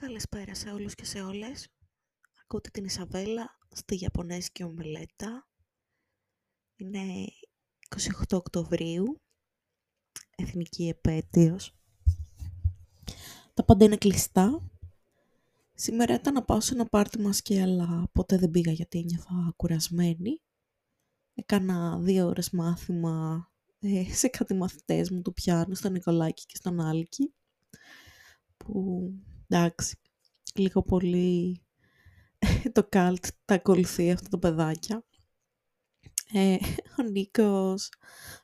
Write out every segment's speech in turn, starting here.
Καλησπέρα σε όλους και σε όλες. Ακούτε την Ισαβέλα στη Ιαπωνέζικη Ομελέτα. Είναι 28 Οκτωβρίου, Εθνική Επέτειος. Τα πάντα είναι κλειστά. Σήμερα ήταν να πάω σε ένα πάρτι μασκέ, αλλά ποτέ δεν πήγα γιατί νιώθα κουρασμένη. Έκανα δύο ώρες μάθημα ε, σε κάτι μαθητές μου του πιάνου, στον Νικολάκη και στον Άλκη, που εντάξει, λίγο πολύ το καλτ τα ακολουθεί αυτά τα παιδάκια. Ε, ο Νίκος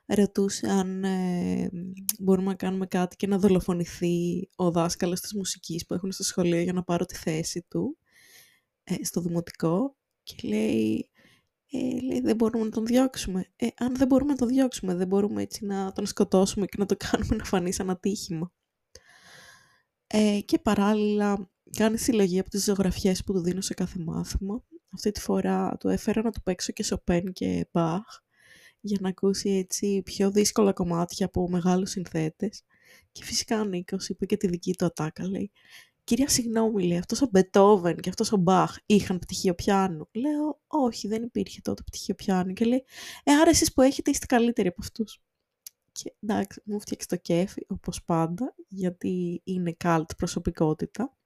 ρωτούσε αν ε, μπορούμε να κάνουμε κάτι και να δολοφονηθεί ο δάσκαλος της μουσικής που έχουν στο σχολείο για να πάρω τη θέση του ε, στο δημοτικό και λέει, ε, λέει δεν μπορούμε να τον διώξουμε. Ε, αν δεν μπορούμε να τον διώξουμε δεν μπορούμε έτσι να τον σκοτώσουμε και να το κάνουμε να φανεί σαν ατύχημα. Ε, και παράλληλα κάνει συλλογή από τις ζωγραφιές που του δίνω σε κάθε μάθημα. Αυτή τη φορά του έφερα να του παίξω και Σοπέν και Μπαχ για να ακούσει έτσι πιο δύσκολα κομμάτια από μεγάλους συνθέτες. Και φυσικά ο Νίκος είπε και τη δική του ατάκα, λέει «Κυρία, συγγνώμη, λέει, αυτός ο Μπετόβεν και αυτός ο Μπαχ είχαν πτυχίο πιάνου». Λέω «Όχι, δεν υπήρχε τότε πτυχίο πιάνου». Και λέει «Ε, άρα εσείς που έχετε είστε καλύτεροι από αυτούς». Και εντάξει, μου φτιάξει το κέφι, όπως πάντα, γιατί είναι καλτ προσωπικότητα.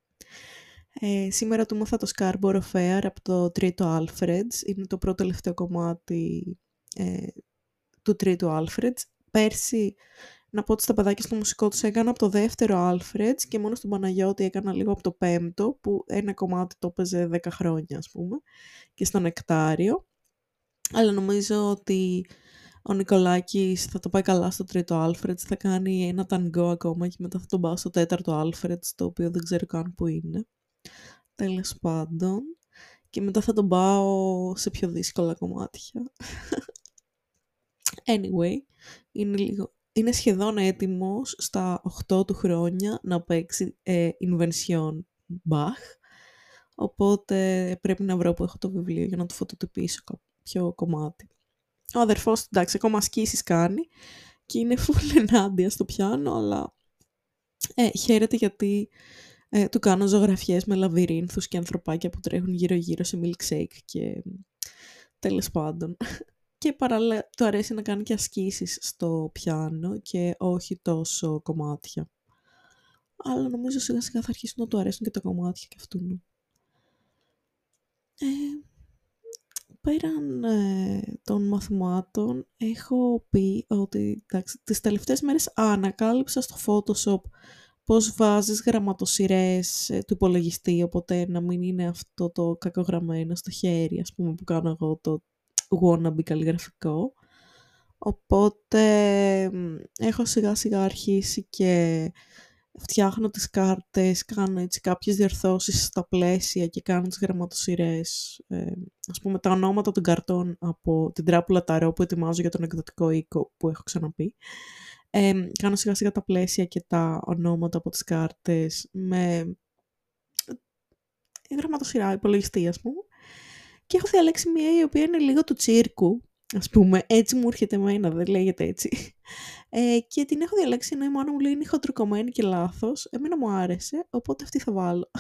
Ε, σήμερα του μάθα το Scarborough Fair από το τρίτο Alfreds. Είναι το πρώτο τελευταίο κομμάτι ε, του τρίτου Alfreds. Πέρσι, να πω ότι στα παιδάκια στο μουσικό τους έκανα από το δεύτερο Alfreds και μόνο στον Παναγιώτη έκανα λίγο από το πέμπτο, που ένα κομμάτι το έπαιζε 10 χρόνια, ας πούμε, και στο Νεκτάριο. Αλλά νομίζω ότι ο Νικολάκης θα το πάει καλά στο τρίτο Alfreds, θα κάνει ένα ταγκό ακόμα και μετά θα τον πάω στο τέταρτο Alfreds, το οποίο δεν ξέρω καν που είναι. Τέλος πάντων. Και μετά θα τον πάω σε πιο δύσκολα κομμάτια. anyway, είναι, λίγο, είναι σχεδόν έτοιμος στα 8 του χρόνια να παίξει ε, Invention Bach. Οπότε πρέπει να βρω που έχω το βιβλίο για να το φωτοτυπήσω κάποιο κομμάτι. Ο αδερφός, εντάξει, ακόμα ασκήσεις κάνει και είναι full ενάντια στο πιάνο, αλλά ε, χαίρεται γιατί ε, του κάνω ζωγραφιές με λαβυρίνθους και ανθρωπάκια που τρέχουν γύρω-γύρω σε milkshake και τέλος πάντων. Και παράλληλα του αρέσει να κάνει και ασκήσεις στο πιάνο και όχι τόσο κομμάτια. Αλλά νομίζω σιγά σιγά θα αρχίσουν να του αρέσουν και τα κομμάτια και αυτού. Πέραν ε, των μαθημάτων έχω πει ότι εντάξει, τις τελευταίες μέρες ανακάλυψα στο Photoshop πώς βάζεις γραμματοσυρές ε, του υπολογιστή, οπότε να μην είναι αυτό το κακογραμμένο στο χέρι, ας πούμε, που κάνω εγώ το wannabe καλλιγραφικό. Οπότε έχω σιγά σιγά αρχίσει και φτιάχνω τις κάρτες, κάνω έτσι κάποιες διορθώσεις στα πλαίσια και κάνω τις γραμματοσυρές. Ε, ας πούμε τα ονόματα των καρτών από την τράπουλα ταρό που ετοιμάζω για τον εκδοτικό οίκο που έχω ξαναπεί. Ε, κάνω σιγά σιγά τα πλαίσια και τα ονόματα από τις κάρτες με γραμματοσυρά υπολογιστή ας πούμε. Και έχω διαλέξει μία η οποία είναι λίγο του τσίρκου, ας πούμε, έτσι μου έρχεται εμένα, δεν λέγεται έτσι. Ε, και την έχω διαλέξει ενώ η μάνα μου λέει είναι ηχοτρουκωμένη και λάθος. Εμένα μου άρεσε, οπότε αυτή θα βάλω.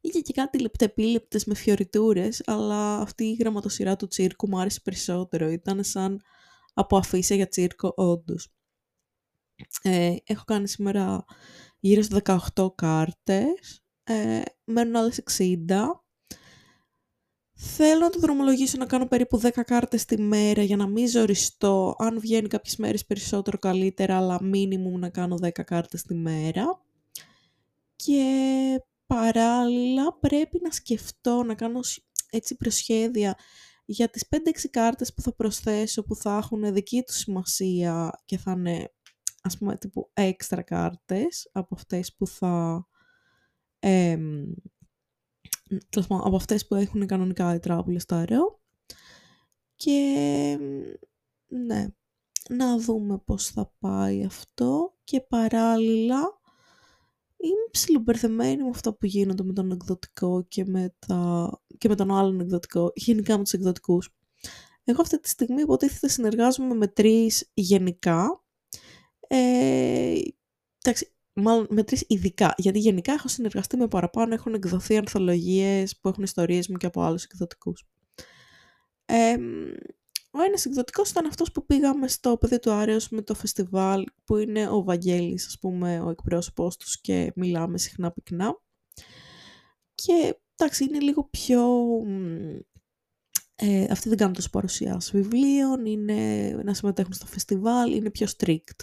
Είχε και κάτι λεπτεπίλεπτες με φιωριτούρες, αλλά αυτή η γραμματοσυρά του τσίρκου μου άρεσε περισσότερο. Ήταν σαν από αφήσει για τσίρκο όντως. Ε, έχω κάνει σήμερα γύρω στις 18 κάρτες, ε, μένουν άλλες 60. Θέλω να το δρομολογήσω να κάνω περίπου 10 κάρτες τη μέρα για να μην ζοριστώ. Αν βγαίνει κάποιες μέρες περισσότερο καλύτερα, αλλά minimum να κάνω 10 κάρτες τη μέρα. Και παράλληλα πρέπει να σκεφτώ, να κάνω έτσι προσχέδια για τις 5-6 κάρτες που θα προσθέσω που θα έχουν δική τους σημασία και θα είναι ας πούμε τύπου έξτρα κάρτες από αυτές που θα ε, από αυτές που έχουν κανονικά οι τράπουλες στο αεραίο και ναι να δούμε πώς θα πάει αυτό και παράλληλα είμαι ψιλομπερδεμένη με αυτά που γίνονται με τον εκδοτικό και με, τα... και με τον άλλον εκδοτικό, γενικά με τους εκδοτικούς. Εγώ αυτή τη στιγμή υποτίθεται συνεργάζομαι με τρεις γενικά. Ε, εντάξει, μάλλον με τρεις ειδικά, γιατί γενικά έχω συνεργαστεί με παραπάνω, έχουν εκδοθεί ανθολογίες που έχουν ιστορίες μου και από άλλους εκδοτικούς. Ε, ο ένας εκδοτικός ήταν αυτός που πήγαμε στο παιδί του Άρεος με το φεστιβάλ που είναι ο Βαγγέλης, ας πούμε, ο εκπρόσωπός τους και μιλάμε συχνά πυκνά. Και εντάξει, είναι λίγο πιο... Ε, αυτοί δεν κάνουν τόσο παρουσιάσει βιβλίων, είναι να συμμετέχουν στο φεστιβάλ, είναι πιο strict.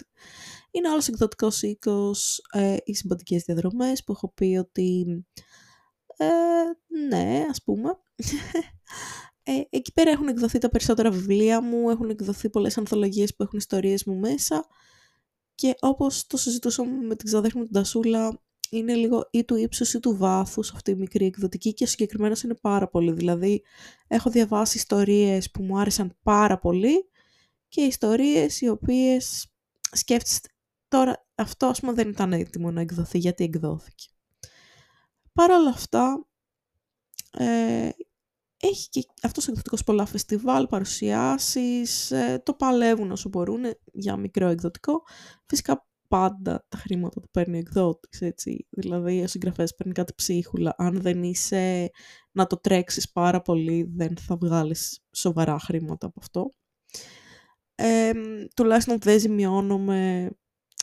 Είναι άλλος εκδοτικός οίκος, ε, οι συμπαντικές διαδρομές που έχω πει ότι ε, ναι, ας πούμε. Ε, εκεί πέρα έχουν εκδοθεί τα περισσότερα βιβλία μου, έχουν εκδοθεί πολλές ανθολογίες που έχουν ιστορίες μου μέσα και όπως το συζητούσαμε με την ξαδέρφη μου την Τασούλα, είναι λίγο ή του ύψους ή του βάθους αυτή η μικρή εκδοτική και συγκεκριμένα είναι πάρα πολύ. Δηλαδή, έχω διαβάσει ιστορίες που μου άρεσαν πάρα πολύ και ιστορίες οι οποίες σκέφτεστε τώρα αυτό ας πούμε δεν ήταν έτοιμο να εκδοθεί γιατί εκδόθηκε. Παρ' όλα αυτά, ε, έχει και αυτός ο εκδοτικός πολλά φεστιβάλ, παρουσιάσεις, ε, το παλεύουν όσο μπορούν για μικρό εκδοτικό. Φυσικά πάντα τα χρήματα που παίρνει ο εκδότης, έτσι. Δηλαδή, ο συγγραφέας παίρνει κάτι ψίχουλα. Αν δεν είσαι να το τρέξεις πάρα πολύ, δεν θα βγάλεις σοβαρά χρήματα από αυτό. Ε, τουλάχιστον δεν ζημιώνομαι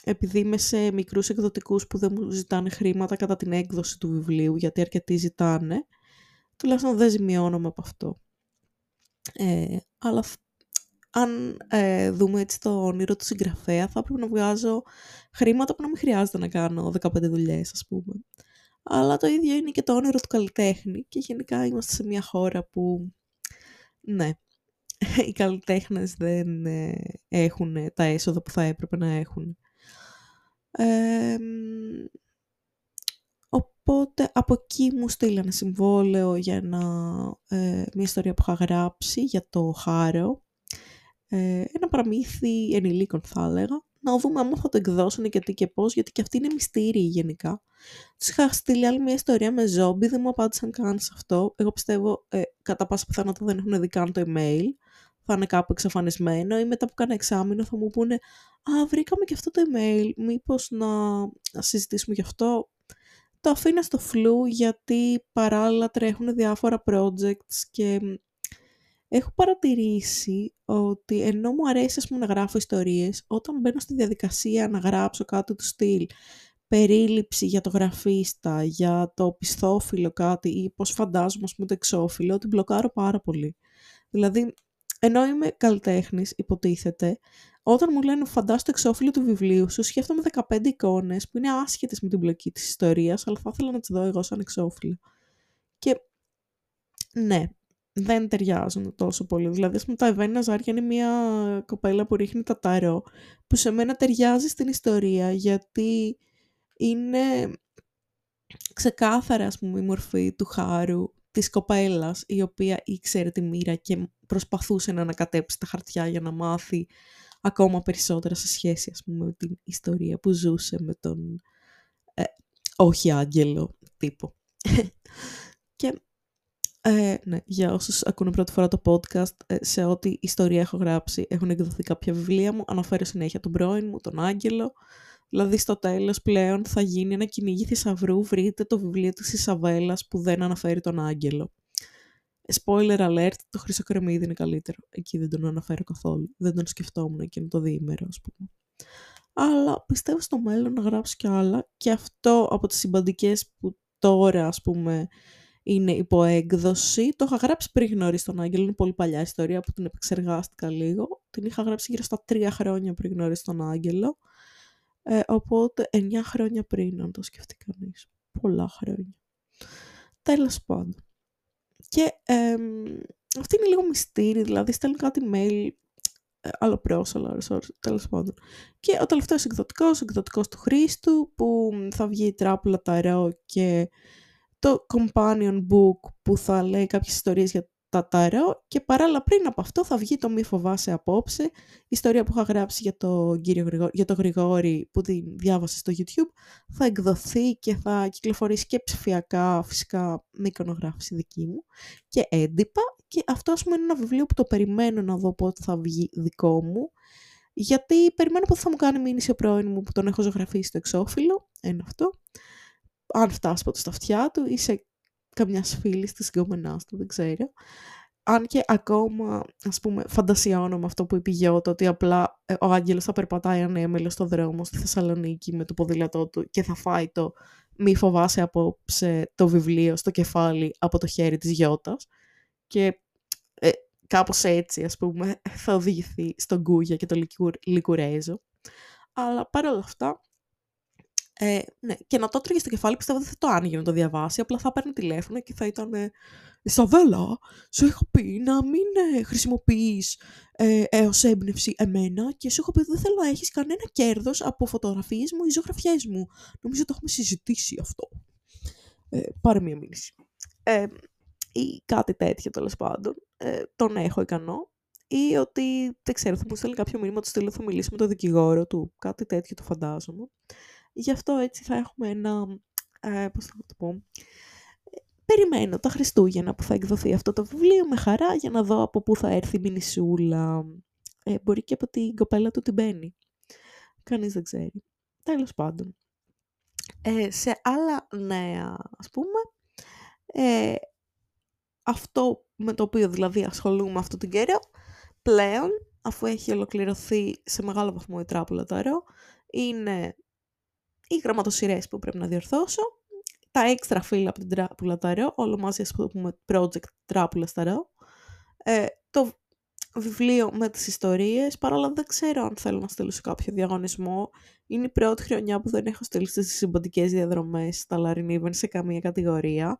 επειδή είμαι σε μικρούς εκδοτικούς που δεν μου ζητάνε χρήματα κατά την έκδοση του βιβλίου, γιατί αρκετοί ζητάνε τουλάχιστον δεν ζημιώνομαι από αυτό. Ε, αλλά αν ε, δούμε έτσι το όνειρο του συγγραφέα, θα πρέπει να βγάζω χρήματα που να μην χρειάζεται να κάνω 15 δουλειές, ας πούμε. Αλλά το ίδιο είναι και το όνειρο του καλλιτέχνη και γενικά είμαστε σε μια χώρα που, ναι, οι καλλιτέχνες δεν ε, έχουν τα έσοδα που θα έπρεπε να έχουν. Ε, Οπότε από εκεί μου στείλανε συμβόλαιο για ένα, ε, μια ιστορία που είχα γράψει για το Χάρο. Ε, ένα παραμύθι ενηλίκων θα έλεγα. Να δούμε αν θα το εκδώσουν και τι και πώς, γιατί και αυτή είναι μυστήρια γενικά. Τους είχα στείλει άλλη μια ιστορία με ζόμπι, δεν μου απάντησαν καν σε αυτό. Εγώ πιστεύω ε, κατά πάσα πιθανότητα δεν έχουν δει καν το email. Θα είναι κάπου εξαφανισμένο ή μετά που κάνα εξάμεινο θα μου πούνε «Α, βρήκαμε και αυτό το email, μήπως να συζητήσουμε γι' αυτό» το αφήνω στο φλού γιατί παράλληλα τρέχουν διάφορα projects και έχω παρατηρήσει ότι ενώ μου αρέσει ας πούμε, να γράφω ιστορίες, όταν μπαίνω στη διαδικασία να γράψω κάτι του στυλ, περίληψη για το γραφίστα, για το πιστόφυλλο κάτι ή πώς φαντάζομαι ας πούμε, το εξώφυλλο, την μπλοκάρω πάρα πολύ. Δηλαδή, ενώ είμαι καλλιτέχνης, υποτίθεται, όταν μου λένε φαντάσου το εξώφυλλο του βιβλίου σου, σκέφτομαι 15 εικόνες που είναι άσχετες με την πλοκή της ιστορίας, αλλά θα ήθελα να τις δω εγώ σαν εξώφυλλο. Και ναι, δεν ταιριάζουν τόσο πολύ. Δηλαδή, ας πούμε, τα Εβένια Ζάρια είναι μια κοπέλα που ρίχνει τα ταρό, που σε μένα ταιριάζει στην ιστορία, γιατί είναι ξεκάθαρα, ας πούμε, η μορφή του χάρου της κοπέλας, η οποία ήξερε τη μοίρα και προσπαθούσε να ανακατέψει τα χαρτιά για να μάθει ακόμα περισσότερα σε σχέση ας πούμε, με την ιστορία που ζούσε με τον ε, όχι άγγελο τύπο. και ε, ναι, για όσους ακούνε πρώτη φορά το podcast, ε, σε ό,τι ιστορία έχω γράψει έχουν εκδοθεί κάποια βιβλία μου, αναφέρω συνέχεια τον πρώην μου, τον άγγελο, Δηλαδή στο τέλος πλέον θα γίνει ένα κυνήγι θησαυρού, βρείτε το βιβλίο της Ισαβέλας που δεν αναφέρει τον άγγελο. Spoiler alert, το χρυσό κρεμμύδι είναι καλύτερο. Εκεί δεν τον αναφέρω καθόλου. Δεν τον σκεφτόμουν εκείνο το διήμερο, ας πούμε. Αλλά πιστεύω στο μέλλον να γράψω κι άλλα και αυτό από τις συμπαντικές που τώρα, ας πούμε, είναι υπό έκδοση. Το είχα γράψει πριν γνωρίσει τον Άγγελο, είναι πολύ παλιά ιστορία που την επεξεργάστηκα λίγο. Την είχα γράψει γύρω στα τρία χρόνια πριν γνωρίσει τον Άγγελο. Ε, οπότε 9 χρόνια πριν, αν το σκεφτεί κανείς. Πολλά χρόνια. Τέλος πάντων. Και ε, αυτή είναι λίγο μυστήρι, δηλαδή στέλνει κάτι mail ε, άλλο πρόσωπο, τέλος πάντων. Και ο τελευταίος εκδοτικός, ο εκδοτικός του Χρήστου, που θα βγει η τράπουλα ταρό και το companion book που θα λέει κάποιες ιστορίες για τα ταρό και παράλληλα πριν από αυτό θα βγει το «Μη φοβάσαι απόψε», ιστορία που είχα γράψει για το, κύριο για το Γρηγόρη που τη διάβασε στο YouTube, θα εκδοθεί και θα κυκλοφορήσει και ψηφιακά, φυσικά με εικονογράφηση δική μου και έντυπα. Και αυτό ας πούμε είναι ένα βιβλίο που το περιμένω να δω πότε θα βγει δικό μου γιατί περιμένω πότε θα μου κάνει μήνυση ο πρώην μου που τον έχω ζωγραφίσει στο εξώφυλλο, Ένα αυτό. Αν φτάσει ποτέ στα αυτιά του ή σε καμιάς φίλης της γκόμενάς του, δεν ξέρω. Αν και ακόμα, ας πούμε, φαντασιώνω με αυτό που είπε η Γιώτα, ότι απλά ε, ο Άγγελος θα περπατάει ανέμελο στο δρόμο στη Θεσσαλονίκη με το ποδήλατό του και θα φάει το «Μη φοβάσαι απόψε το βιβλίο στο κεφάλι από το χέρι της Γιώτας» και ε, κάπως έτσι, ας πούμε, θα οδηγηθεί στον Γκούγια και το Λικουρέζο. Αλλά παρόλα αυτά, ε, ναι, και να το έτρωγε στο κεφάλι, πιστεύω δεν θα το άνοιγε να το διαβάσει, απλά θα παίρνει τηλέφωνο και θα ήταν ε, «Ισαβέλα, σου έχω πει να μην ε, χρησιμοποιείς ε, έως έμπνευση εμένα και σου έχω πει ότι δεν θέλω να έχεις κανένα κέρδος από φωτογραφίες μου ή ζωγραφιές μου. Νομίζω ότι το έχουμε συζητήσει αυτό. Ε, πάρε μία μήνυση. Ε, ή κάτι τέτοιο τέλος πάντων. Ε, τον έχω ικανό. Ή ότι, δεν ξέρω, θα μου στείλει κάποιο μήνυμα, του στείλω, θα μιλήσει με τον δικηγόρο του. Κάτι τέτοιο το φαντάζομαι. Γι' αυτό έτσι θα έχουμε ένα, ε, πώς θα το πω, περιμένω τα Χριστούγεννα που θα εκδοθεί αυτό το βιβλίο με χαρά για να δω από πού θα έρθει η μινισούλα. Ε, μπορεί και από την κοπέλα του την μπαίνει. Κανείς δεν ξέρει. Τέλος πάντων. Ε, σε άλλα νέα, ας πούμε, ε, αυτό με το οποίο δηλαδή ασχολούμαι αυτό τον καιρό, πλέον, αφού έχει ολοκληρωθεί σε μεγάλο βαθμό η τράπουλα ταρό, είναι οι γραμματοσυρές που πρέπει να διορθώσω, τα έξτρα φύλλα από την τράπουλα ταρό, όλο μαζί ας πούμε project τράπουλα ταρό, ε, το βιβλίο με τις ιστορίες, παρόλα δεν ξέρω αν θέλω να στείλω σε κάποιο διαγωνισμό. Είναι η πρώτη χρονιά που δεν έχω στείλει στις συμπαντικές διαδρομές στα Λαρινίβεν σε καμία κατηγορία.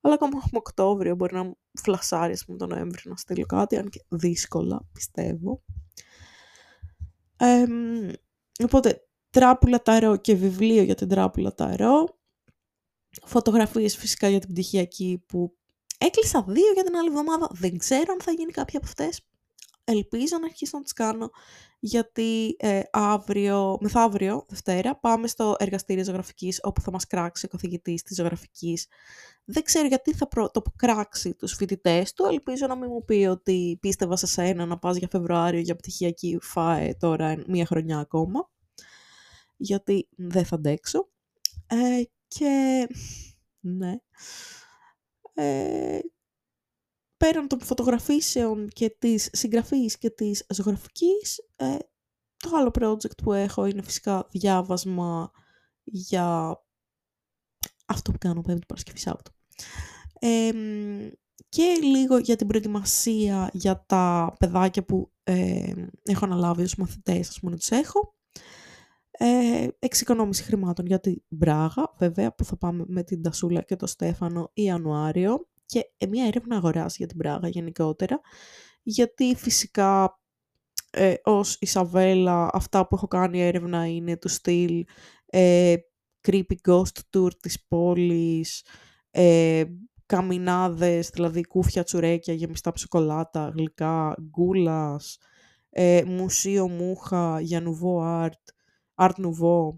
Αλλά ακόμα έχουμε Οκτώβριο, μπορεί να φλασάρει ας πούμε, τον Νοέμβριο να στείλω κάτι, αν και δύσκολα, πιστεύω. Ε, οπότε, τράπουλα ταρό και βιβλίο για την τράπουλα ταρό. Φωτογραφίες φυσικά για την πτυχιακή που έκλεισα δύο για την άλλη εβδομάδα. Δεν ξέρω αν θα γίνει κάποια από αυτές. Ελπίζω να αρχίσω να τις κάνω γιατί ε, αύριο, μεθαύριο, Δευτέρα, πάμε στο εργαστήριο ζωγραφικής όπου θα μας κράξει ο καθηγητής της ζωγραφικής. Δεν ξέρω γιατί θα προ... το κράξει τους φοιτητές του, ελπίζω να μην μου πει ότι πίστευα σε σένα να πας για Φεβρουάριο για πτυχιακή φάε τώρα μία χρονιά ακόμα, γιατί δεν θα αντέξω. Ε, και ναι, ε, πέραν των φωτογραφίσεων και της συγγραφής και της ζωγραφικής, ε, το άλλο project που έχω είναι φυσικά διάβασμα για αυτό που κάνω πέμπτη Παρασκευή Σάββατο. Ε, και λίγο για την προετοιμασία για τα παιδάκια που ε, έχω αναλάβει ως μαθητές, ας πούμε, να τους έχω. Ε, εξοικονόμηση χρημάτων. Για την Μπράγα, βέβαια, που θα πάμε με την Τασούλα και τον Στέφανο Ιανουάριο και ε, μια έρευνα αγοράς για την Πράγα γενικότερα, γιατί φυσικά ε, ως Ισαβέλα αυτά που έχω κάνει έρευνα είναι του στυλ ε, creepy ghost tour της πόλης, ε, καμινάδες, δηλαδή κούφια τσουρέκια γεμιστά από σοκολάτα, γλυκά, γκούλας, ε, μουσείο μούχα για nouveau art, art nouveau,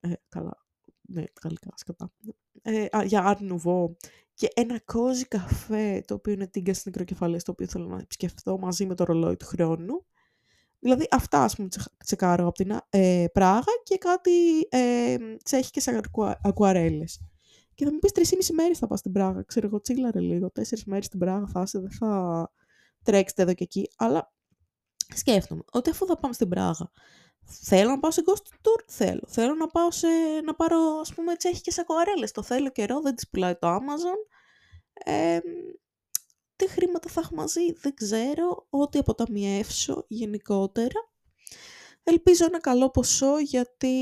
ε, καλά, ναι, γαλλικά σκατά, ε, για art nouveau και ένα κόζι καφέ, το οποίο είναι τίγκα στην νεκροκεφαλές, το οποίο θέλω να επισκεφτώ μαζί με το ρολόι του χρόνου. Δηλαδή αυτά, ας πούμε, τσεκάρω από την ε, Πράγα και κάτι ε, τσέχικες ακουαρέλες. Και θα μου πεις τρεις ή μισή μέρες θα πάω στην Πράγα. Ξέρω εγώ, τσίλαρε λίγο. Τέσσερις μέρες στην Πράγα θα είσαι, δεν θα τρέξετε εδώ και εκεί. Αλλά σκέφτομαι ότι αφού θα πάμε στην Πράγα, Θέλω να πάω σε ghost tour, θέλω. Θέλω να πάω σε, να πάρω, ας πούμε, τσέχικες ακουαρέλες. Το θέλω καιρό, δεν τις πουλάει το Amazon. Ε, τι χρήματα θα έχω μαζί, δεν ξέρω. Ό,τι αποταμιεύσω γενικότερα. Ελπίζω ένα καλό ποσό γιατί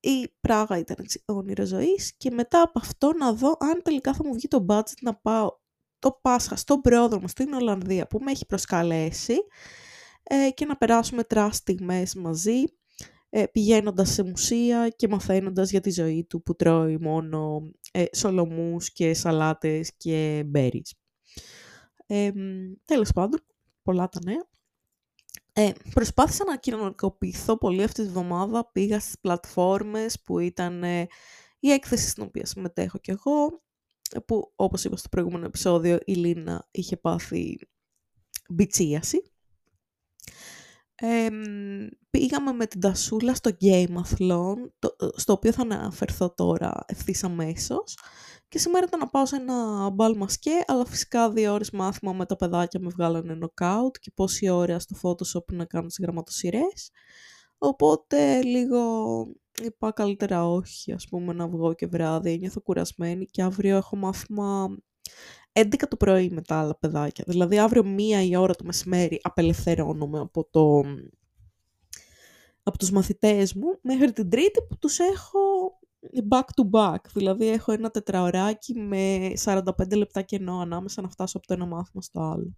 η πράγα ήταν έτσι όνειρο ζωής και μετά από αυτό να δω αν τελικά θα μου βγει το budget να πάω το Πάσχα στον πρόδρομο στην Ολλανδία που με έχει προσκαλέσει ε, και να περάσουμε trash στιγμές μαζί, ε, πηγαίνοντας σε μουσεία και μαθαίνοντας για τη ζωή του που τρώει μόνο ε, σολομούς και σαλάτες και berries. Ε, τέλος πάντων, πολλά τα νέα. Ε, προσπάθησα να κοινωνικοποιηθώ πολύ αυτή τη βδομάδα. Πήγα στις πλατφόρμες που ήταν ε, η έκθεση στην οποία συμμετέχω κι εγώ, που όπως είπα στο προηγούμενο επεισόδιο η Λίνα είχε πάθει μπιτσίαση πήγαμε με την Τασούλα στο Gameathlon, το, στο οποίο θα αναφερθώ τώρα ευθύς αμέσως. Και σήμερα ήταν να πάω σε ένα μπαλ μασκέ, αλλά φυσικά δύο ώρες μάθημα με τα παιδάκια με βγάλανε νοκάουτ και πόση ώρα στο Photoshop να κάνω τις γραμματοσυρές. Οπότε λίγο είπα καλύτερα όχι, ας πούμε, να βγω και βράδυ, νιώθω κουρασμένη και αύριο έχω μάθημα 11 το πρωί με τα άλλα παιδάκια. Δηλαδή αύριο μία η ώρα το μεσημέρι απελευθερώνομαι από, το, από τους μαθητές μου μέχρι την τρίτη που τους έχω back to back. Δηλαδή έχω ένα τετραωράκι με 45 λεπτά κενό ανάμεσα να φτάσω από το ένα μάθημα στο άλλο.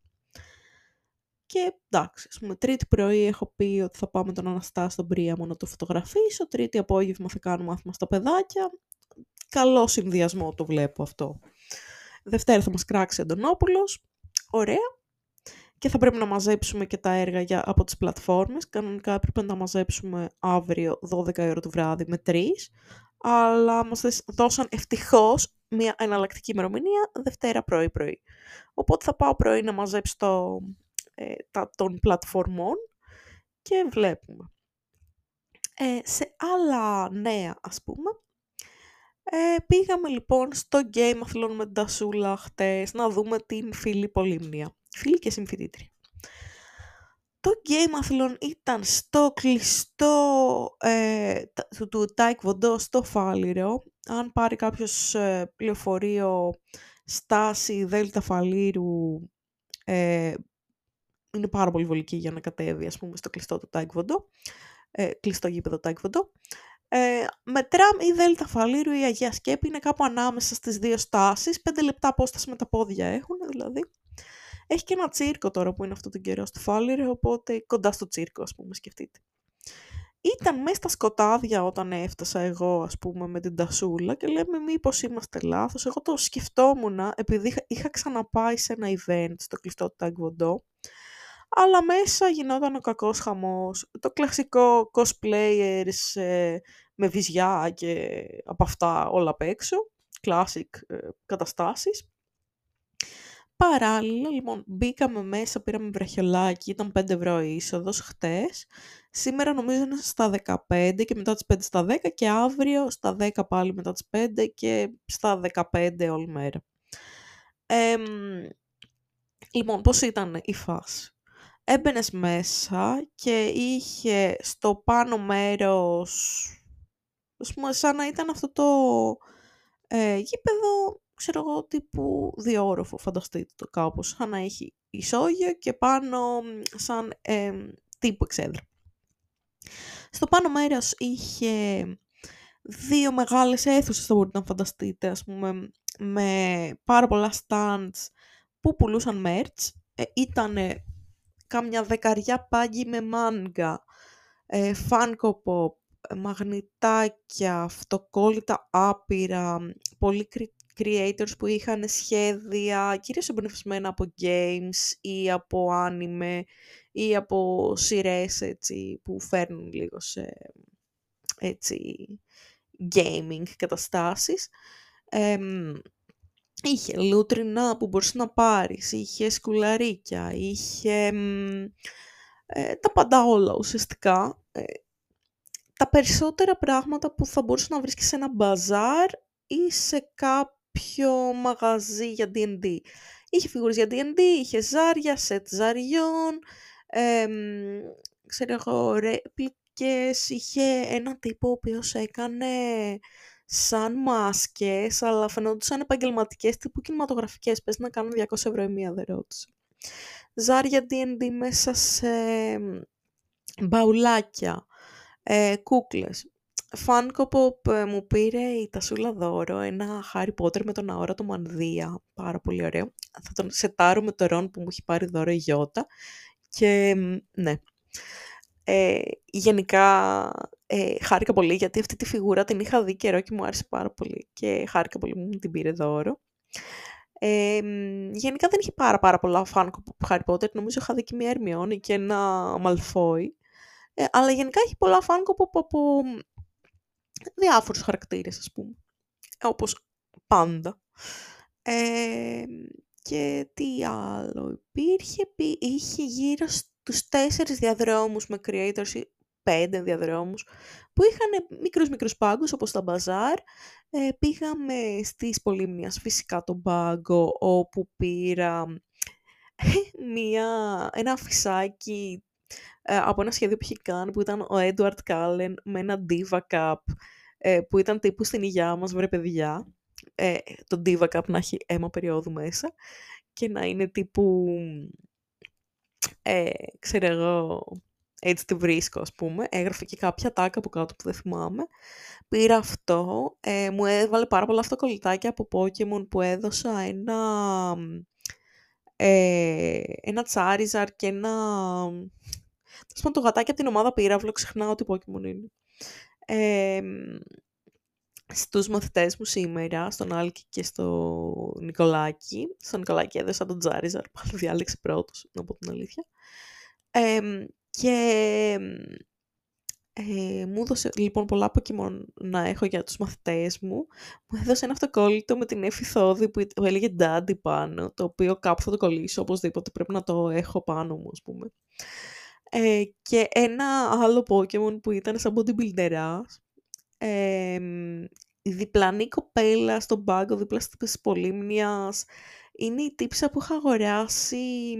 Και εντάξει, ας πούμε, τρίτη πρωί έχω πει ότι θα πάω με τον Αναστά στον Πρίαμο να το φωτογραφίσω, τρίτη απόγευμα θα κάνω μάθημα στα παιδάκια. Καλό συνδυασμό το βλέπω αυτό. Δευτέρα θα μας κράξει Αντωνόπουλος. Ωραία. Και θα πρέπει να μαζέψουμε και τα έργα για, από τις πλατφόρμες. Κανονικά έπρεπε να τα μαζέψουμε αύριο 12 ώρα το βράδυ με 3. Αλλά μας δώσαν ευτυχώς μια εναλλακτική ημερομηνία Δευτέρα πρωί-πρωί. Οπότε θα πάω πρωί να μαζέψω το, ε, τα, των πλατφορμών και βλέπουμε. Ε, σε άλλα νέα, ας πούμε, ε, πήγαμε λοιπόν στο Game of με την Τασούλα χτες να δούμε την φίλη Πολύμνια. Φίλη και συμφιτήτρια. Το Game Athlon ήταν στο κλειστό ε, του, του Taekwondo στο Φάληρο. Αν πάρει κάποιος ε, πληροφορείο στάση Δέλτα Φαλήρου, ε, είναι πάρα πολύ βολική για να κατέβει ας πούμε, στο κλειστό του Taekwondo, ε, κλειστό γήπεδο Taekwondo. Ε, με τραμ ή δέλτα φαλήρου ή Αγία Σκέπη είναι κάπου ανάμεσα στις δύο στάσεις, πέντε λεπτά απόσταση με τα πόδια έχουν δηλαδή. Έχει και ένα τσίρκο τώρα που είναι αυτό τον καιρό στο Φάληρο, οπότε κοντά στο τσίρκο ας πούμε σκεφτείτε. Ήταν μέσα στα σκοτάδια όταν έφτασα εγώ ας πούμε με την τασούλα και λέμε μήπως είμαστε λάθος. Εγώ το σκεφτόμουν επειδή είχα ξαναπάει σε ένα event στο κλειστό του Ταγκβοντό αλλά μέσα γινόταν ο κακός χαμός. Το κλασικό cosplayers ε, με βυζιά και από αυτά όλα απ' έξω, classic ε, καταστάσεις. Παράλληλα, λοιπόν, μπήκαμε μέσα, πήραμε βραχιολάκι, ήταν 5 ευρώ η είσοδος χτες. Σήμερα νομίζω είναι στα 15 και μετά τις 5 στα 10 και αύριο στα 10 πάλι μετά τις 5 και στα 15 όλη μέρα. Ε, λοιπόν, πώς ήταν η φάση; Έμπαινες μέσα και είχε στο πάνω μέρος, ας πούμε, σαν να ήταν αυτό το ε, γήπεδο, ξέρω εγώ, τύπου διόροφο, φανταστείτε το κάπως, σαν να έχει ισόγειο και πάνω σαν ε, τύπου εξέδρα. Στο πάνω μέρος είχε δύο μεγάλες αίθουσες, θα μπορείτε να φανταστείτε, ας πούμε, με πάρα πολλά stands που πουλούσαν merch. Ε, ήτανε κάμια δεκαριά πάγι με μάγκα, ε, Pop, μαγνητάκια, αυτοκόλλητα άπειρα, πολλοί creators που είχαν σχέδια, κυρίως εμπνευσμένα από games ή από anime ή από σειρές έτσι, που φέρνουν λίγο σε έτσι, gaming καταστάσεις. Είχε λούτρινα που μπορούσε να πάρεις, είχε σκουλαρίκια, είχε ε, τα πάντα όλα ουσιαστικά. Ε, τα περισσότερα πράγματα που θα μπορούσες να βρίσκεις σε ένα μπαζάρ ή σε κάποιο μαγαζί για D&D. Είχε φιγούρες για D&D, είχε ζάρια, σετ ζαριών, ε, ξέρω εγώ, ρέπλικες, είχε ένα τύπο ο οποίος έκανε σαν μάσκες, αλλά φαινόντουσαν επαγγελματικές τύπου κινηματογραφικές. Πες να κάνουν 200 ευρώ η μία, δεν ρώτησε. Ζάρια D&D μέσα σε μπαουλάκια, ε, κούκλες. Φάνκο Pop ε, μου πήρε η Τασούλα δώρο, ένα Harry Potter με τον αόρατο Μανδύα, πάρα πολύ ωραίο. Θα τον σετάρω με το ρόν που μου έχει πάρει δώρο η Γιώτα και ναι. Ε, γενικά ε, χάρηκα πολύ γιατί αυτή τη φιγούρα την είχα δει καιρό και μου άρεσε πάρα πολύ και χάρηκα πολύ που μου την πήρε δώρο. Ε, γενικά δεν είχε πάρα πάρα πολλά φάνκο από Harry Potter, νομίζω είχα δει και μια Ερμιόνη και ένα Malfoy. Ε, αλλά γενικά έχει πολλά φάνκο από, από διάφορους χαρακτήρες ας πούμε, όπως πάντα. Ε, και τι άλλο υπήρχε, είχε γύρω στο τους τέσσερις διαδρόμους με creators πέντε διαδρόμους που είχαν μικρούς μικρούς πάγκους όπως τα μπαζάρ. Ε, πήγαμε στις Πολύμνιας φυσικά τον πάγκο όπου πήρα μια, ένα αφισάκι ε, από ένα σχέδιο που είχε κάνει που ήταν ο Edward Cullen με ένα Diva Cup ε, που ήταν τύπου στην υγειά μας βρε παιδιά. Ε, το Diva Cup να έχει αίμα περίοδου μέσα και να είναι τύπου ε, ξέρω εγώ έτσι τη βρίσκω ας πούμε. Έγραφε και κάποια τάκα από κάτω που δεν θυμάμαι. Πήρα αυτό, ε, μου έβαλε πάρα πολλά αυτοκολλητάκια από Pokemon που έδωσα ένα, ε, ένα Charizard και ένα... Τέλος πάντων το γατάκι από την ομάδα πύραυλο, ξεχνάω τι Pokemon είναι. Ε, στους μαθητές μου σήμερα, στον Άλκη και στο Νικολάκη. Στον Νικολάκη έδωσα τον Charizard, πάλι διάλεξε πρώτος, να πω την αλήθεια. Ε, και ε, μου έδωσε λοιπόν πολλά Pokemon να έχω για τους μαθητές μου. Μου έδωσε ένα αυτοκόλλητο με την Εφη Θόδη που έλεγε Daddy πάνω, το οποίο κάπου θα το κολλήσω οπωσδήποτε, πρέπει να το έχω πάνω μου ας πούμε. Ε, και ένα άλλο Pokemon που ήταν σαν bodybuilder ε, η διπλανή κοπέλα στον πάγκο δίπλα της Πολύμνιας είναι η τύψα που είχα αγοράσει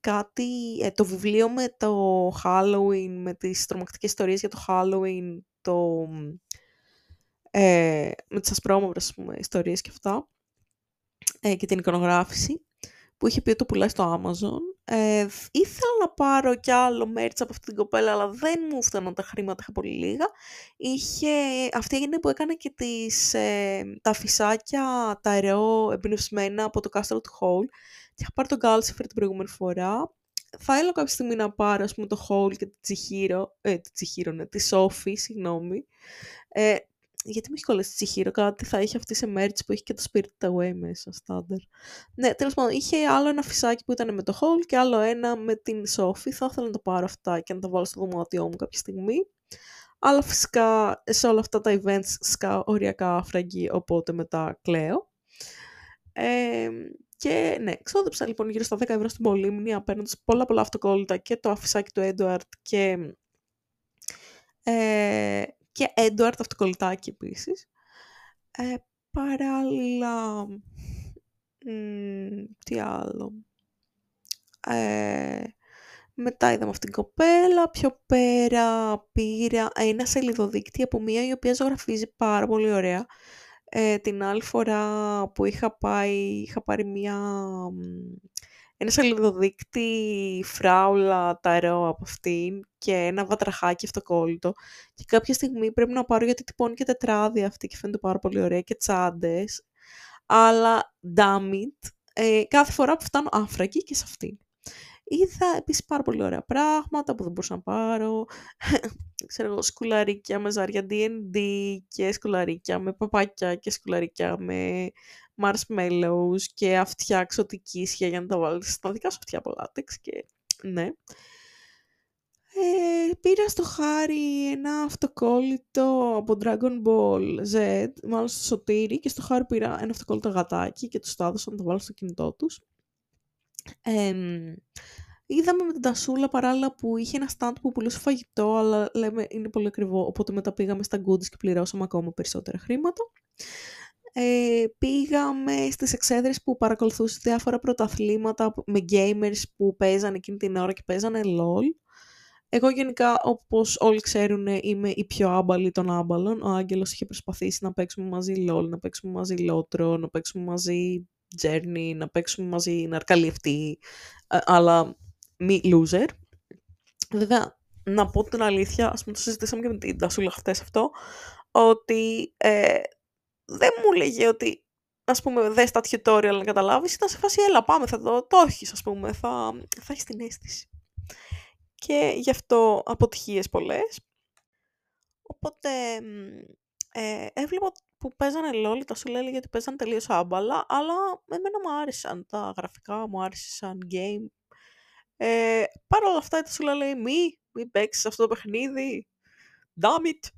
κάτι, ε, το βιβλίο με το Halloween, με τις τρομακτικές ιστορίες για το Halloween, το, ε, με τις ασπρόμαυρες πούμε, ιστορίες και αυτά, ε, και την εικονογράφηση, που είχε πει ότι το πουλάει στο Amazon ε, ήθελα να πάρω κι άλλο merch από αυτή την κοπέλα, αλλά δεν μου φτάναν τα χρήματα, είχα πολύ λίγα. Είχε, αυτή έγινε που έκανε και τις, ε, τα φυσάκια, τα αεραίο εμπνευσμένα από το Castle του Hall. Και είχα πάρει τον Calcifer την προηγούμενη φορά. Θα έλεγα κάποια στιγμή να πάρω, ας πούμε, το Hall και τη Τσιχύρο, ε, τη Τσιχύρο, ναι, τη Sophie, συγγνώμη. Ε, γιατί μου έχει κολλήσει Τσιχύρο, κάτι θα είχε αυτή σε merch που έχει και το Spirit Away μέσα, στάνταρ. Ναι, τέλος πάντων, είχε άλλο ένα φυσάκι που ήταν με το Hall και άλλο ένα με την Sophie. Θα ήθελα να το πάρω αυτά και να τα βάλω στο δωμάτιό μου κάποια στιγμή. Αλλά φυσικά σε όλα αυτά τα events σκα οριακά άφραγγι, οπότε μετά κλαίω. Ε, και ναι, ξόδεψα λοιπόν γύρω στα 10 ευρώ στην Πολύμνη απέναντι πολλά πολλά αυτοκόλλητα και το αφισάκι του Edward και ε, και Edward αυτοκολλητάκι επίσης. Ε, παράλληλα, τι άλλο. Ε, μετά είδαμε αυτήν την κοπέλα, πιο πέρα πήρα ένα σελίδοδείκτη από μία η οποία ζωγραφίζει πάρα πολύ ωραία. Ε, την άλλη φορά που είχα πάει, είχα πάρει μία ένα σελίδοδείκτη φράουλα ταρό από αυτήν και ένα βατραχάκι αυτοκόλλητο και κάποια στιγμή πρέπει να πάρω γιατί τυπώνει και τετράδια αυτή και φαίνεται πάρα πολύ ωραία και τσάντες. αλλά damn it, ε, κάθε φορά που φτάνω άφρακη και σε αυτήν. Είδα επίσης πάρα πολύ ωραία πράγματα που δεν μπορούσα να πάρω. Ξέρω εγώ, σκουλαρίκια με ζάρια D&D και σκουλαρίκια με παπάκια και σκουλαρίκια με marshmallows και αυτιά ξωτική για να τα βάλεις στα δικά σου αυτιά από λάτεξ και ναι. Ε, πήρα στο χάρι ένα αυτοκόλλητο από Dragon Ball Z, μάλλον στο σωτήρι και στο χάρι πήρα ένα αυτοκόλλητο γατάκι και τους το έδωσα να το βάλω στο κινητό τους. Ε, είδαμε με την Τασούλα παράλληλα που είχε ένα stand που πουλούσε φαγητό, αλλά λέμε είναι πολύ ακριβό, οπότε μετά πήγαμε στα goodies και πληρώσαμε ακόμα περισσότερα χρήματα ε, πήγαμε στις εξέδρες που παρακολουθούσε διάφορα πρωταθλήματα με gamers που παίζανε εκείνη την ώρα και παίζανε LOL. Εγώ γενικά, όπως όλοι ξέρουν, είμαι η πιο άμπαλη των άμπαλων. Ο Άγγελος είχε προσπαθήσει να παίξουμε μαζί LOL, να παίξουμε μαζί Lotro, να παίξουμε μαζί Journey, να παίξουμε μαζί Ναρκαλιευτή, ε, αλλά μη loser. Βέβαια, να πω την αλήθεια, ας πούμε το συζητήσαμε και με την Τασούλα χτες αυτό, ότι ε, δεν μου λέγε ότι ας πούμε δες τα tutorial να καταλάβεις, ήταν σε φάση έλα πάμε θα το, το έχεις ας πούμε, θα, θα έχεις την αίσθηση. Και γι' αυτό αποτυχίες πολλές. Οπότε ε, έβλεπα που παίζανε LOL, τα σου λέει γιατί παίζανε τελείως άμπαλα, αλλά εμένα μου άρεσαν τα γραφικά, μου άρεσε σαν game. Ε, Παρ' όλα αυτά, η σου λέει μη, μη παίξεις αυτό το παιχνίδι, damn it.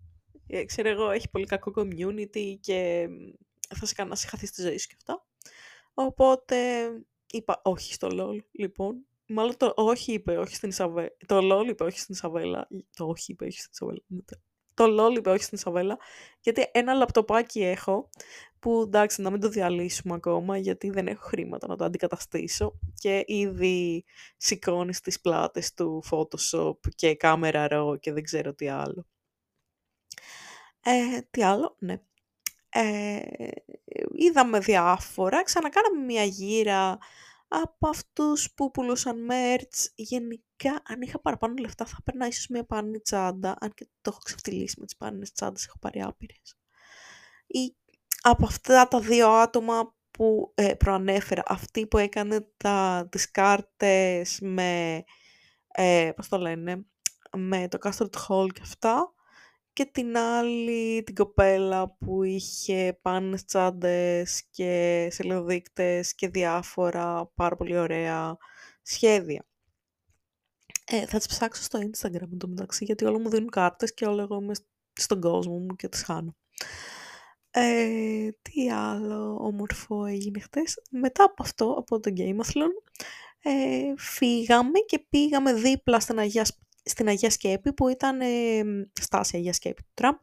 Ε, ξέρω εγώ, έχει πολύ κακό community και θα σε κάνει να σε χαθεί στη ζωή σου και αυτά. Οπότε είπα όχι στο LOL, λοιπόν. Μάλλον το όχι είπε, όχι στην Ισαβέλα. Το λόλ είπε, όχι στην Ισαβέλα. Το όχι είπε, όχι στην Ισαβέλα. Το λόλ είπε, όχι στην Ισαβέλα. Γιατί ένα λαπτοπάκι έχω που εντάξει να μην το διαλύσουμε ακόμα γιατί δεν έχω χρήματα να το αντικαταστήσω και ήδη σηκώνεις στις πλάτες του Photoshop και κάμερα ρο και δεν ξέρω τι άλλο. Ε, τι άλλο, ναι. Ε, είδαμε διάφορα, ξανακάναμε μια γύρα από αυτούς που πουλούσαν merch. Γενικά, αν είχα παραπάνω λεφτά θα παίρνα ίσως μια πάνινη τσάντα, αν και το έχω ξεφτυλίσει με τις πάνινες τσάντες, έχω πάρει άπειρες. Ή από αυτά τα δύο άτομα που ε, προανέφερα, αυτή που έκανε τα, τις κάρτες με, ε, πώς το λένε, με το Castle Hall και αυτά, και την άλλη την κοπέλα που είχε πάνες τσάντες και σελοδείκτες και διάφορα πάρα πολύ ωραία σχέδια. Ε, θα τις ψάξω στο Instagram το μεταξύ, γιατί όλα μου δίνουν κάρτες και όλα εγώ είμαι στον κόσμο μου και τις χάνω. Ε, τι άλλο όμορφο έγινε χτες. Μετά από αυτό, από το Gameathlon, ε, φύγαμε και πήγαμε δίπλα στην Αγία, στην Αγία Σκέπη, που ήταν ε, στάση Αγία Σκέπη του τραμ.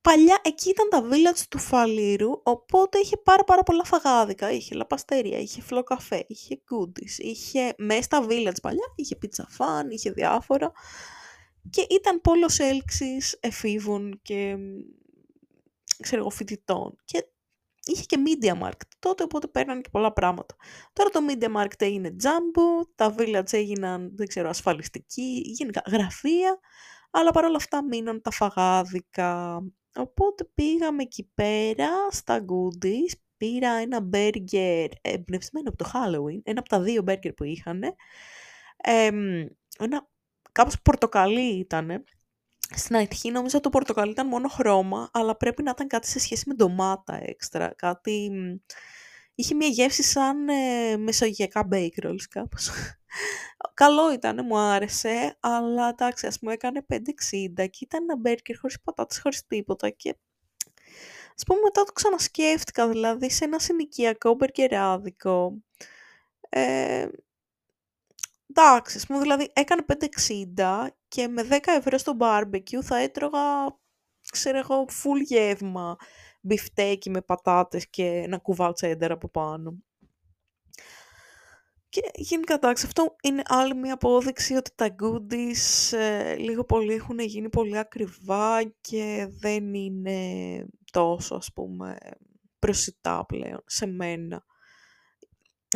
Παλιά εκεί ήταν τα village του Φαλήρου, οπότε είχε πάρα πάρα πολλά φαγάδικα. Είχε λαπαστερία, είχε φλοκαφέ, είχε goodies, είχε μέσα στα village παλιά, είχε pizza fan, είχε διάφορα. Και ήταν πόλος έλξης εφήβων και ξέρω εγώ, φοιτητών. Και είχε και Media Market τότε, οπότε παίρνανε και πολλά πράγματα. Τώρα το Media Market έγινε Jumbo, τα Village έγιναν, δεν ξέρω, ασφαλιστικοί, γενικά γραφεία, αλλά παρόλα αυτά μείναν τα φαγάδικα. Οπότε πήγαμε εκεί πέρα στα goodies, πήρα ένα burger εμπνευσμένο από το Halloween, ένα από τα δύο burger που είχαν. ένα κάπως πορτοκαλί ήτανε, στην αρχή νόμιζα το πορτοκαλί ήταν μόνο χρώμα, αλλά πρέπει να ήταν κάτι σε σχέση με ντομάτα έξτρα. Κάτι... Είχε μια γεύση σαν ε, μεσογειακά bake rolls κάπως. Καλό ήταν, μου άρεσε, αλλά εντάξει, ας μου έκανε 5,60 και ήταν ένα μπέρκερ χωρίς πατάτες, χωρίς τίποτα και ας πούμε μετά το ξανασκέφτηκα, δηλαδή σε ένα συνοικιακό μπερκεράδικο. Ε, εντάξει, ας πούμε δηλαδή έκανε 5,60 και με 10 ευρώ στο barbecue θα έτρωγα, ξέρω εγώ, full γεύμα, μπιφτέκι με πατάτες και ένα κουβάλ τσέντερ από πάνω. Και γενικά εντάξει, αυτό είναι άλλη μια απόδειξη ότι τα goodies ε, λίγο πολύ έχουν γίνει πολύ ακριβά και δεν είναι τόσο ας πούμε προσιτά πλέον σε μένα.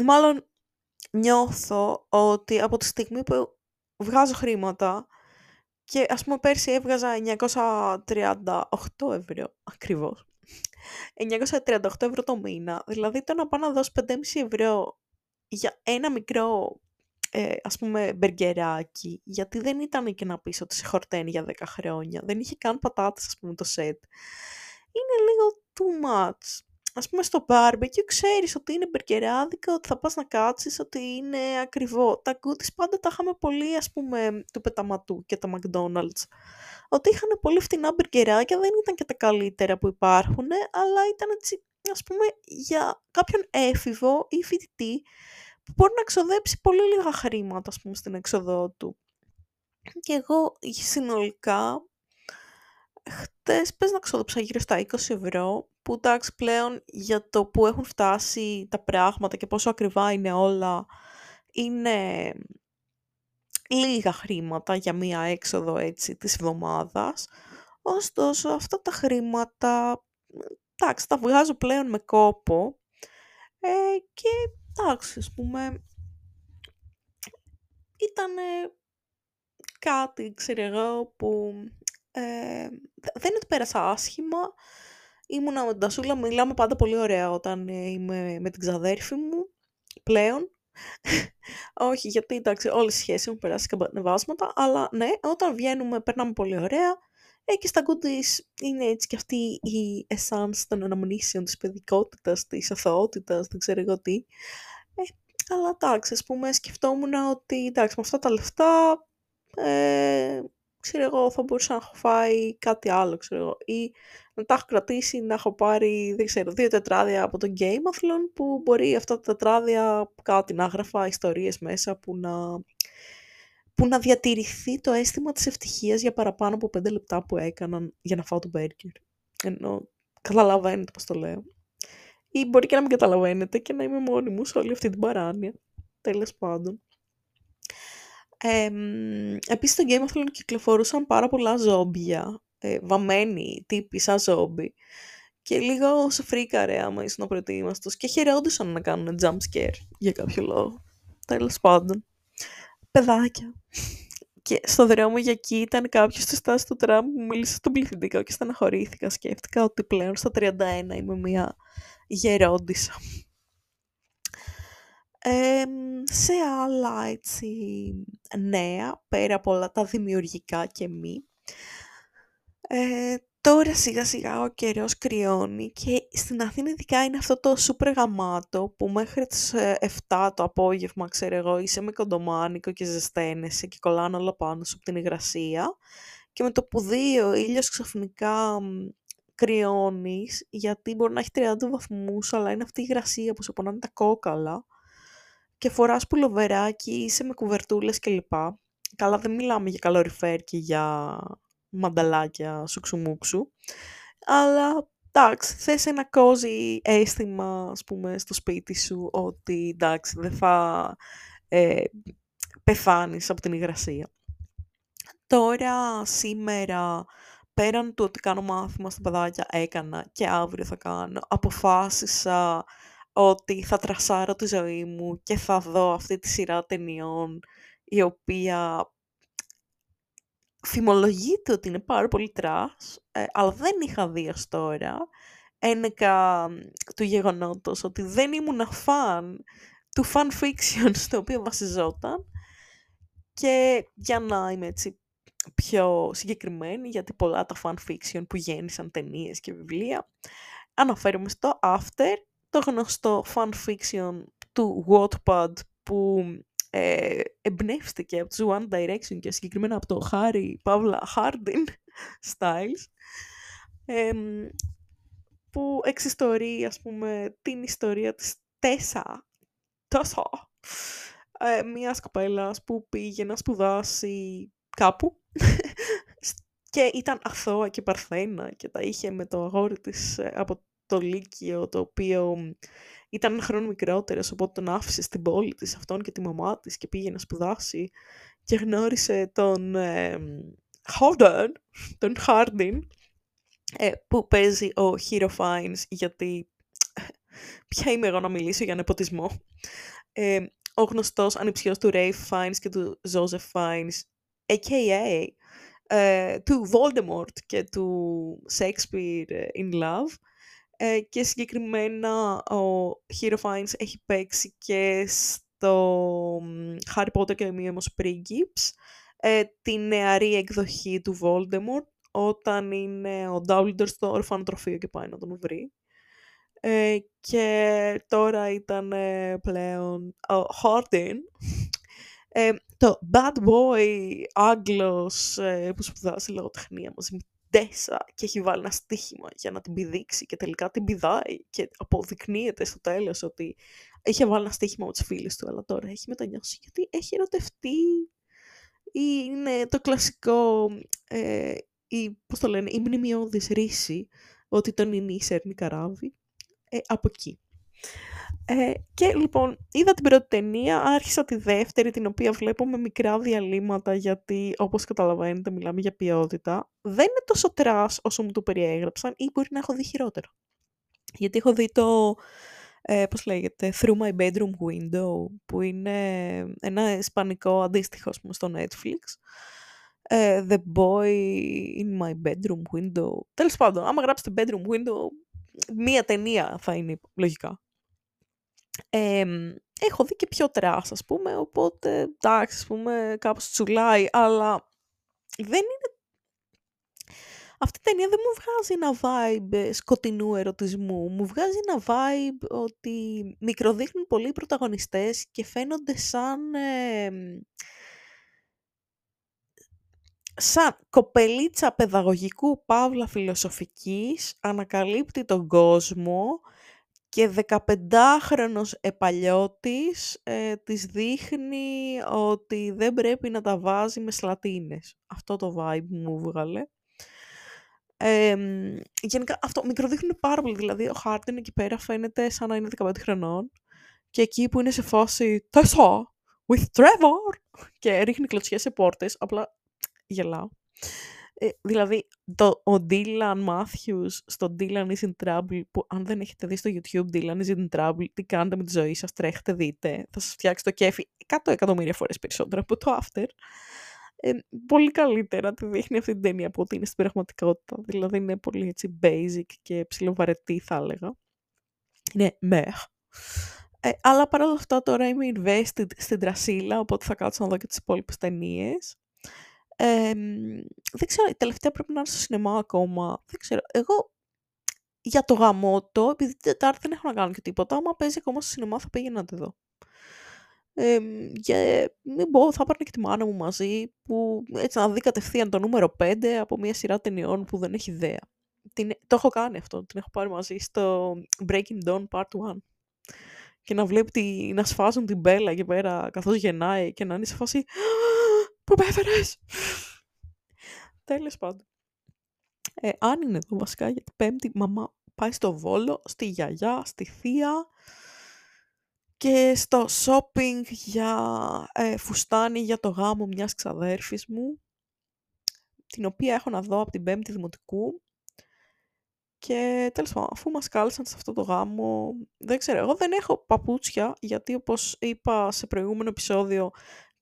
Μάλλον νιώθω ότι από τη στιγμή που βγάζω χρήματα και ας πούμε πέρσι έβγαζα 938 ευρώ, ακριβώς. 938 ευρώ το μήνα. Δηλαδή το να πάω να δώσω 5,5 ευρώ για ένα μικρό ε, ας πούμε μπεργκεράκι, γιατί δεν ήταν και να πεις ότι σε χορταίνει για 10 χρόνια. Δεν είχε καν πατάτες ας πούμε το σετ. Είναι λίγο too much ας πούμε στο barbecue ξέρεις ότι είναι μπερκεράδικο, ότι θα πας να κάτσεις, ότι είναι ακριβό. Τα goodies πάντα τα είχαμε πολύ ας πούμε του πεταματού και τα McDonald's. Ότι είχαν πολύ φτηνά μπερκεράκια, δεν ήταν και τα καλύτερα που υπάρχουν, αλλά ήταν έτσι ας πούμε για κάποιον έφηβο ή φοιτητή που μπορεί να ξοδέψει πολύ λίγα χρήματα ας πούμε στην έξοδό του. Και εγώ συνολικά χτες πες να ξόδεψα γύρω στα 20 ευρώ που εντάξει πλέον για το που έχουν φτάσει τα πράγματα και πόσο ακριβά είναι όλα, είναι λίγα χρήματα για μία έξοδο έτσι της εβδομάδας. Ωστόσο αυτά τα χρήματα, εντάξει, τα βγάζω πλέον με κόπο ε, και εντάξει, ας πούμε, ήταν κάτι, ξέρω εγώ, που ε, δεν είναι ότι πέρασα άσχημα, Ήμουνα με την Τασούλα, μιλάμε πάντα πολύ ωραία όταν ε, είμαι με την ξαδέρφη μου, πλέον. Όχι, γιατί εντάξει, όλες οι σχέσεις έχουν περάσει καμπανεβάσματα, αλλά ναι, όταν βγαίνουμε περνάμε πολύ ωραία. Ε, και στα goodies είναι έτσι και αυτή η essence των αναμνήσεων της παιδικότητας, της αθωότητας, δεν ξέρω εγώ τι. Ε, αλλά εντάξει, ας πούμε, σκεφτόμουν ότι εντάξει, με αυτά τα λεφτά ε, ξέρω εγώ, θα μπορούσα να έχω φάει κάτι άλλο, ξέρω εγώ. Ή να τα έχω κρατήσει, να έχω πάρει, δεν ξέρω, δύο τετράδια από το Gameathlon που μπορεί αυτά τα τετράδια κάτι να γράφα ιστορίες μέσα που να, που να διατηρηθεί το αίσθημα της ευτυχίας για παραπάνω από πέντε λεπτά που έκαναν για να φάω το burger. Ενώ καταλαβαίνετε πώς το λέω. Ή μπορεί και να μην καταλαβαίνετε και να είμαι μόνη μου σε όλη αυτή την παράνοια. Τέλος πάντων. Ε, επίσης στο Game of Thrones κυκλοφορούσαν πάρα πολλά ζόμπια, ε, βαμμένοι τύποι σαν ζόμπι. Και λίγο σε φρίκαρε άμα ήσουν απροετοίμαστος και χαιρεόντουσαν να κάνουν jump scare για κάποιο λόγο. Τέλος πάντων. Παιδάκια. Και στο δρόμο για εκεί ήταν κάποιος στη στάση του τραμ που μίλησε στον πληθυντικό και στεναχωρήθηκα. Σκέφτηκα ότι πλέον στα 31 είμαι μια γερόντισα σε άλλα έτσι νέα, πέρα από όλα τα δημιουργικά και μη, ε, τώρα σιγά σιγά ο καιρός κρυώνει και στην Αθήνα ειδικά είναι αυτό το σούπερ γαμάτο που μέχρι τις 7 ε, το απόγευμα, ξέρω εγώ, είσαι με κοντομάνικο και ζεσταίνεσαι και κολλάνε όλα πάνω σου από την υγρασία και με το που δει ο ήλιος ξαφνικά κρυώνεις γιατί μπορεί να έχει 30 βαθμούς αλλά είναι αυτή η υγρασία που σε πονάνε τα κόκαλα και φοράς πουλοβεράκι, είσαι με κουβερτούλες κλπ. Καλά δεν μιλάμε για καλοριφέρ και για μανταλάκια σουξουμούξου, αλλά εντάξει, θες ένα κόζι αίσθημα, ας πούμε, στο σπίτι σου, ότι εντάξει, δεν θα ε, πεθάνεις από την υγρασία. Τώρα, σήμερα, πέραν του ότι κάνω μάθημα στα παιδάκια, έκανα και αύριο θα κάνω, αποφάσισα ότι θα τρασάρω τη ζωή μου και θα δω αυτή τη σειρά ταινιών η οποία φημολογείται ότι είναι πάρα πολύ trash, ε, αλλά δεν είχα δει ως τώρα. Ένεκα του γεγονότος ότι δεν ήμουν φαν του fan fiction στο οποίο βασιζόταν και για να είμαι έτσι πιο συγκεκριμένη, γιατί πολλά τα fan fiction που γέννησαν ταινίες και βιβλία, αναφέρομαι στο After το γνωστό fan fiction του Wattpad που ε, εμπνεύστηκε από τους One Direction και συγκεκριμένα από το Harry Παύλα Hardin Styles που εξιστορεί ας πούμε την ιστορία της Τέσσα τόσο ε, μιας κοπέλας που πήγε να σπουδάσει κάπου και ήταν αθώα και παρθένα και τα είχε με το αγόρι της ε, από το Λύκειο, το οποίο ήταν ένα χρόνο μικρότερος, οπότε τον άφησε στην πόλη της αυτόν και τη μαμά της και πήγε να σπουδάσει και γνώρισε τον ε, τον Χάρντιν, ε, που παίζει ο Hero Fines, γιατί ποια είμαι εγώ να μιλήσω για νεποτισμό. Ε, ο γνωστός ανιψιός του Ray Fiennes και του Joseph Fiennes, a.k.a. Ε, του Voldemort και του Shakespeare in Love, ε, και συγκεκριμένα ο Hero Fines έχει παίξει και στο Harry Potter και ο Μίαιμος Πρίγκιπς ε, τη νεαρή εκδοχή του Voldemort όταν είναι ο Dumbledore στο ορφανοτροφείο και πάει να τον βρει. Ε, και τώρα ήταν πλέον ο Hardin, το bad boy Άγγλος που σπουδάζει λογοτεχνία μαζί με Τέσσα και έχει βάλει ένα στοίχημα για να την πηδήξει και τελικά την πηδάει και αποδεικνύεται στο τέλος ότι είχε βάλει ένα στοίχημα με τις φίλες του αλλά τώρα έχει μετανιώσει γιατί έχει ερωτευτεί ή είναι το κλασικό ε, η, πώς το λένε, η μνημειώδης ρήση ότι το μουνί σέρνει καράβι ε, από εκεί. Ε, και λοιπόν, είδα την πρώτη ταινία, άρχισα τη δεύτερη, την οποία βλέπω με μικρά διαλείμματα, γιατί όπως καταλαβαίνετε μιλάμε για ποιότητα. Δεν είναι τόσο trash όσο μου το περιέγραψαν ή μπορεί να έχω δει χειρότερο. Γιατί έχω δει το, ε, πώς λέγεται, Through My Bedroom Window, που είναι ένα ισπανικό αντίστοιχο πούμε, στο Netflix. Ε, the Boy in My Bedroom Window. Τέλος πάντων, άμα γράψετε Bedroom Window, μία ταινία θα είναι λογικά έχω δει και πιο trash, ας πούμε, οπότε εντάξει, ας πούμε, κάπως τσουλάει, αλλά δεν είναι... Αυτή η ταινία δεν μου βγάζει ένα vibe σκοτεινού ερωτισμού. Μου βγάζει ένα vibe ότι μικροδείχνουν πολλοί πρωταγωνιστές και φαίνονται σαν... σαν κοπελίτσα παιδαγωγικού παύλα φιλοσοφικής ανακαλύπτει τον κόσμο και 15χρονος επαλιώτης ε, της δείχνει ότι δεν πρέπει να τα βάζει με σλατίνες. Αυτό το vibe μου βγάλε. Ε, γενικά αυτό μικροδείχνουν πάρα πολύ. Δηλαδή ο Χάρτιν εκεί πέρα φαίνεται σαν να είναι 15 χρονών και εκεί που είναι σε φάση «Τέσσερα! With Trevor!» και ρίχνει κλωτσιές σε πόρτες. Απλά γελάω. Ε, δηλαδή, το, ο Dylan Matthews στο Dylan is in Trouble, που αν δεν έχετε δει στο YouTube Dylan is in Trouble, τι κάνετε με τη ζωή σας, τρέχετε, δείτε, θα σας φτιάξει το κέφι 100 εκατομμύρια φορές περισσότερο από το After. Ε, πολύ καλύτερα τη δείχνει αυτή την ταινία από ότι είναι στην πραγματικότητα. Δηλαδή είναι πολύ έτσι basic και ψηλοβαρετή θα έλεγα. Είναι μεχ. Ε, αλλά παρόλα αυτά τώρα είμαι invested στην Τρασίλα, οπότε θα κάτσω να δω και τις υπόλοιπες ταινίες δεν ξέρω, η τελευταία πρέπει να είναι στο σινεμά ακόμα. Δεν ξέρω. Εγώ για το γαμότο, επειδή την Τετάρτη δεν έχω να κάνω και τίποτα, άμα παίζει ακόμα στο σινεμά θα πήγαινα να τη δω. Ε, και μην πω, θα έπαιρνε και τη μάνα μου μαζί, που έτσι να δει κατευθείαν το νούμερο 5 από μια σειρά ταινιών που δεν έχει ιδέα. Την, το έχω κάνει αυτό, την έχω πάρει μαζί στο Breaking Dawn Part 1. Και να βλέπει τη, να σφάζουν την μπέλα εκεί πέρα καθώς γεννάει και να είναι σε φάση Πού με έφερες! Τέλος πάντων. Ε, αν είναι εδώ βασικά για την πέμπτη, μαμά πάει στο Βόλο, στη γιαγιά, στη θεία και στο shopping για ε, φουστάνι για το γάμο μιας ξαδέρφης μου, την οποία έχω να δω από την πέμπτη δημοτικού. Και τέλος πάντων, αφού μας κάλεσαν σε αυτό το γάμο, δεν ξέρω, εγώ δεν έχω παπούτσια, γιατί όπως είπα σε προηγούμενο επεισόδιο,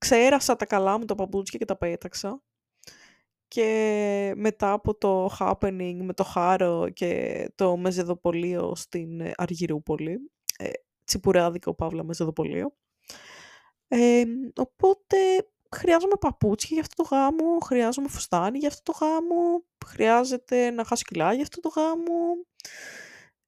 ξέρασα τα καλά μου τα παπούτσια και τα πέταξα. Και μετά από το happening με το Χάρο και το μεζεδοπολείο στην Αργυρούπολη, ε, τσιπουράδικο παύλα μεζεδοπολείο, ε, οπότε χρειάζομαι παπούτσια για αυτό το γάμο, χρειάζομαι φουστάνι για αυτό το γάμο, χρειάζεται να χάσω κιλά για αυτό το γάμο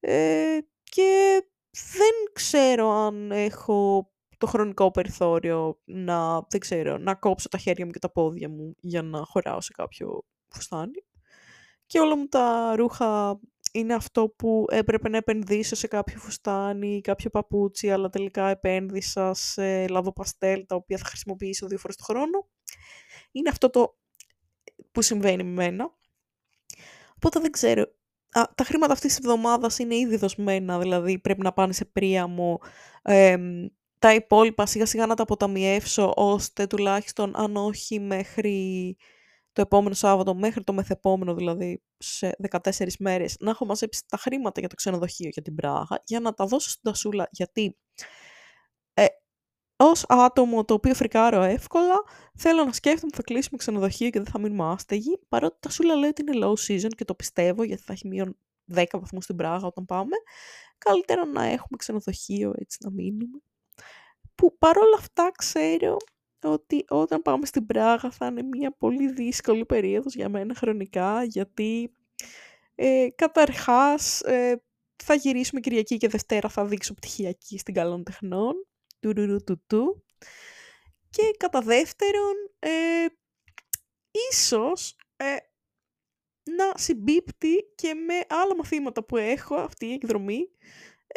ε, και δεν ξέρω αν έχω το χρονικό περιθώριο να, δεν ξέρω, να κόψω τα χέρια μου και τα πόδια μου για να χωράω σε κάποιο φουστάνι. Και όλα μου τα ρούχα είναι αυτό που έπρεπε να επενδύσω σε κάποιο φουστάνι, κάποιο παπούτσι, αλλά τελικά επένδυσα σε λαδοπαστέλ, τα οποία θα χρησιμοποιήσω δύο φορές το χρόνο. Είναι αυτό το που συμβαίνει με μένα. Οπότε δεν ξέρω. Α, τα χρήματα αυτής της εβδομάδας είναι ήδη δοσμένα, δηλαδή πρέπει να πάνε σε πρίαμο, ε, τα υπόλοιπα σιγά σιγά να τα αποταμιεύσω ώστε τουλάχιστον αν όχι μέχρι το επόμενο Σάββατο, μέχρι το μεθεπόμενο δηλαδή σε 14 μέρες να έχω μαζέψει τα χρήματα για το ξενοδοχείο για την Πράγα για να τα δώσω στην Τασούλα γιατί ε, ως άτομο το οποίο φρικάρω εύκολα θέλω να σκέφτομαι θα κλείσουμε ξενοδοχείο και δεν θα μείνουμε άστεγοι παρότι τα Τασούλα λέει ότι είναι low season και το πιστεύω γιατί θα έχει μείον 10 βαθμούς στην Πράγα όταν πάμε καλύτερα να έχουμε ξενοδοχείο έτσι να μείνουμε που παρόλα αυτά ξέρω ότι όταν πάμε στην Πράγα θα είναι μια πολύ δύσκολη περίοδος για μένα χρονικά, γιατί ε, καταρχάς ε, θα γυρίσουμε Κυριακή και Δευτέρα θα δείξω πτυχιακή στην Καλών Τεχνών, του και κατά δεύτερον, ε, ίσως ε, να συμπίπτει και με άλλα μαθήματα που έχω αυτή η εκδρομή,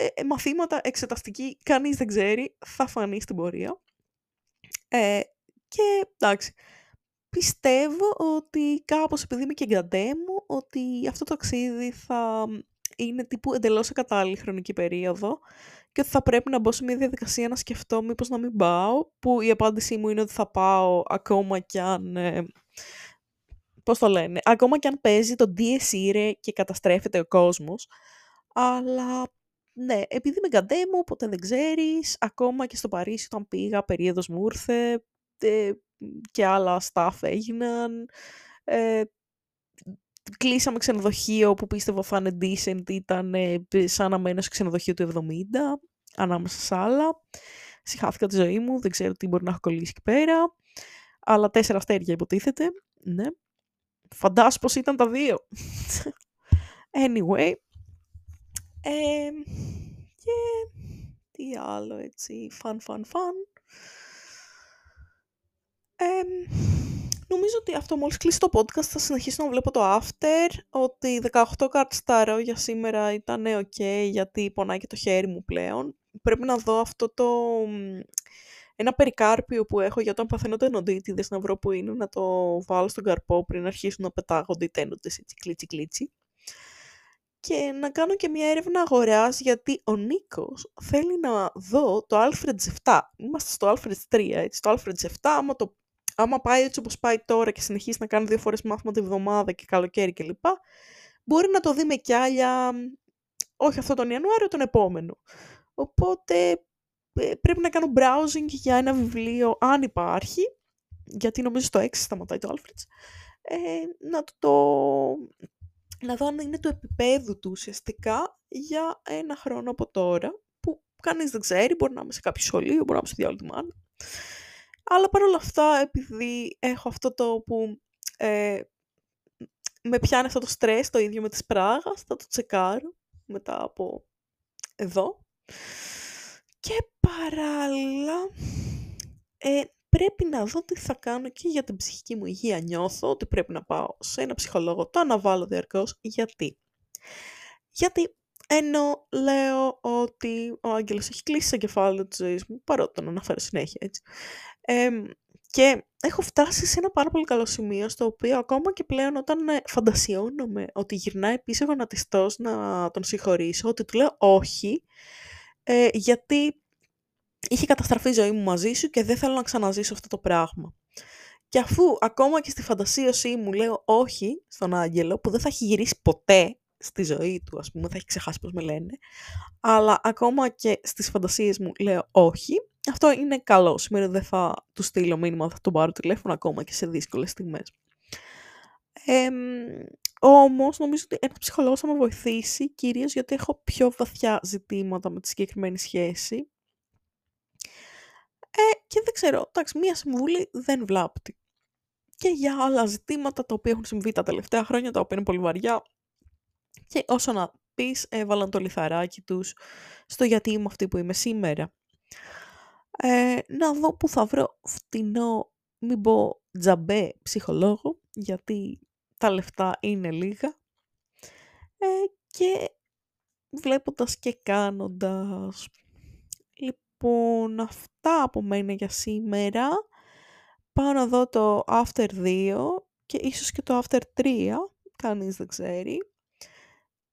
ε, ε, μαθήματα εξεταστική, κανείς δεν ξέρει, θα φανεί στην πορεία. Ε, και εντάξει, πιστεύω ότι κάπως επειδή είμαι και γκαντέ μου, ότι αυτό το ταξίδι θα είναι τύπου εντελώς σε κατάλληλη χρονική περίοδο και ότι θα πρέπει να μπω σε μια διαδικασία να σκεφτώ μήπως να μην πάω, που η απάντησή μου είναι ότι θα πάω ακόμα κι αν... Ε, πώς το λένε, ακόμα κι αν παίζει το Dies και καταστρέφεται ο κόσμος, αλλά ναι, επειδή είμαι γκαντέμο, ποτέ δεν ξέρεις, ακόμα και στο Παρίσι όταν πήγα, περίοδος μου ήρθε ε, και άλλα staff έγιναν. Ε, κλείσαμε ξενοδοχείο που πίστευα θα είναι decent, ήταν ε, σαν να μένω σε ξενοδοχείο του 70, ανάμεσα σε άλλα. Συχάθηκα τη ζωή μου, δεν ξέρω τι μπορεί να έχω κολλήσει εκεί πέρα. Αλλά τέσσερα αστέρια υποτίθεται, ναι. Φαντάσου πως ήταν τα δύο. anyway, και τι άλλο έτσι, φαν, φαν, φαν. νομίζω ότι αυτό μόλις κλείσει το podcast θα συνεχίσω να βλέπω το after, ότι 18 cards για σήμερα ήταν ok γιατί πονάει και το χέρι μου πλέον. Πρέπει να δω αυτό το... Ένα περικάρπιο που έχω για όταν παθαίνω το ενοντίτιδες να βρω που είναι, να το βάλω στον καρπό πριν αρχίσουν να πετάγονται οι τένοντες έτσι κλίτσι κλίτσι και να κάνω και μια έρευνα αγοράς γιατί ο Νίκος θέλει να δω το Alfred 7. Είμαστε στο Alfred 3, έτσι. Το Alfred 7, άμα, το, άμα πάει έτσι όπως πάει τώρα και συνεχίσει να κάνει δύο φορές μάθημα τη βδομάδα και καλοκαίρι κλπ. Μπορεί να το δει με κι άλλα, όχι αυτό τον Ιανουάριο, τον επόμενο. Οπότε ε, πρέπει να κάνω browsing για ένα βιβλίο, αν υπάρχει, γιατί νομίζω στο 6 σταματάει το Alfred, ε, να το να δω αν είναι του επίπεδου του ουσιαστικά για ένα χρόνο από τώρα, που κανείς δεν ξέρει, μπορεί να είμαι σε κάποιο σχολείο, μπορεί να είμαι σε διάλειμμα. Αλλά παρόλα αυτά, επειδή έχω αυτό το που ε, με πιάνει αυτό το στρες, το ίδιο με τις πράγας, θα το τσεκάρω μετά από εδώ. Και παράλληλα, ε, πρέπει να δω τι θα κάνω και για την ψυχική μου υγεία. Νιώθω ότι πρέπει να πάω σε ένα ψυχολόγο, το αναβάλω διαρκώς. Γιατί; Γιατί ενώ λέω ότι ο Άγγελος έχει κλείσει το κεφάλαιο της ζωής μου, παρότι τον αναφέρω συνέχεια έτσι, και έχω φτάσει σε ένα πάρα πολύ καλό σημείο, στο οποίο ακόμα και πλέον όταν ε, φαντασιώνομαι ότι γυρνάει πίσω γονατιστός να τον συγχωρήσω, ότι του λέω όχι, ε, γιατί είχε καταστραφεί η ζωή μου μαζί σου και δεν θέλω να ξαναζήσω αυτό το πράγμα. Και αφού ακόμα και στη φαντασίωσή μου λέω όχι στον Άγγελο, που δεν θα έχει γυρίσει ποτέ στη ζωή του, ας πούμε, θα έχει ξεχάσει πώς με λένε, αλλά ακόμα και στις φαντασίες μου λέω όχι, αυτό είναι καλό. Σήμερα δεν θα του στείλω μήνυμα, θα τον πάρω τηλέφωνο ακόμα και σε δύσκολες στιγμές. Ε, όμως νομίζω ότι ένα ψυχολόγος θα με βοηθήσει, κυρίως γιατί έχω πιο βαθιά ζητήματα με τη συγκεκριμένη σχέση ε, και δεν ξέρω, εντάξει, μία συμβουλή δεν βλάπτει. Και για άλλα ζητήματα τα οποία έχουν συμβεί τα τελευταία χρόνια, τα οποία είναι πολύ βαριά. Και όσο να πεις, έβαλαν το λιθαράκι τους στο γιατί είμαι αυτή που είμαι σήμερα. Ε, να δω που θα βρω φτηνό, μην πω τζαμπέ ψυχολόγο, γιατί τα λεφτά είναι λίγα. Ε, και βλέποντας και κάνοντας Λοιπόν, αυτά από μένα για σήμερα. Πάω να δω το After 2 και ίσως και το After 3, κανείς δεν ξέρει.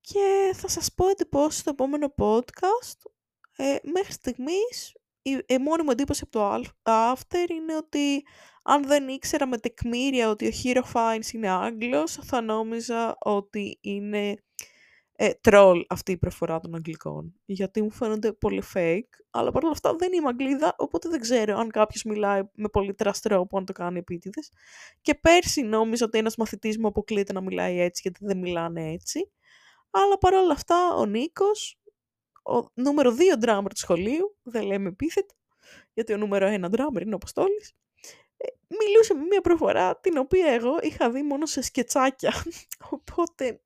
Και θα σας πω εντυπώσεις στο επόμενο podcast. Ε, μέχρι στιγμής η, η μόνη μου εντύπωση από το After είναι ότι αν δεν ήξερα με τεκμήρια ότι ο Hero Fines είναι Άγγλος, θα νόμιζα ότι είναι ε, troll αυτή η προφορά των Αγγλικών. Γιατί μου φαίνονται πολύ fake, αλλά παρόλα αυτά δεν είμαι Αγγλίδα, οπότε δεν ξέρω αν κάποιος μιλάει με πολύ τραστρό που αν το κάνει επίτηδες. Και πέρσι νόμιζα ότι ένας μαθητής μου αποκλείεται να μιλάει έτσι, γιατί δεν μιλάνε έτσι. Αλλά παρόλα αυτά ο Νίκος, ο νούμερο 2 drummer του σχολείου, δεν λέμε επίθετο, γιατί ο νούμερο 1 drummer είναι ο Αποστόλης, ε, μιλούσε με μια προφορά την οποία εγώ είχα δει μόνο σε σκετσάκια. Οπότε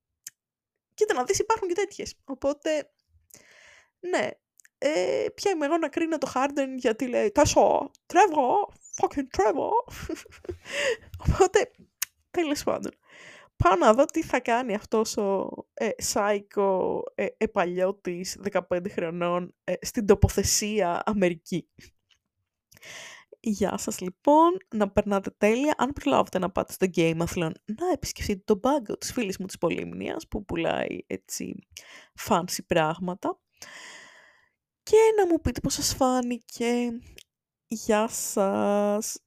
κοίτα να δεις υπάρχουν και τέτοιες. Οπότε, ναι, ε, ποια είμαι εγώ να κρίνω το Harden γιατί λέει «Τάσο, τρέβω, fucking τρέβω». Οπότε, τέλος πάντων. Πάω να δω τι θα κάνει αυτός ο ε, σάικο ε, επαλιώτης 15 χρονών ε, στην τοποθεσία Αμερική. Γεια σας λοιπόν, να περνάτε τέλεια. Αν προλάβετε να πάτε στο Gameathlon, να επισκεφτείτε τον μπάγκο της φίλης μου της Πολύμνιας που πουλάει έτσι fancy πράγματα. Και να μου πείτε πώς σας φάνηκε. Γεια σας!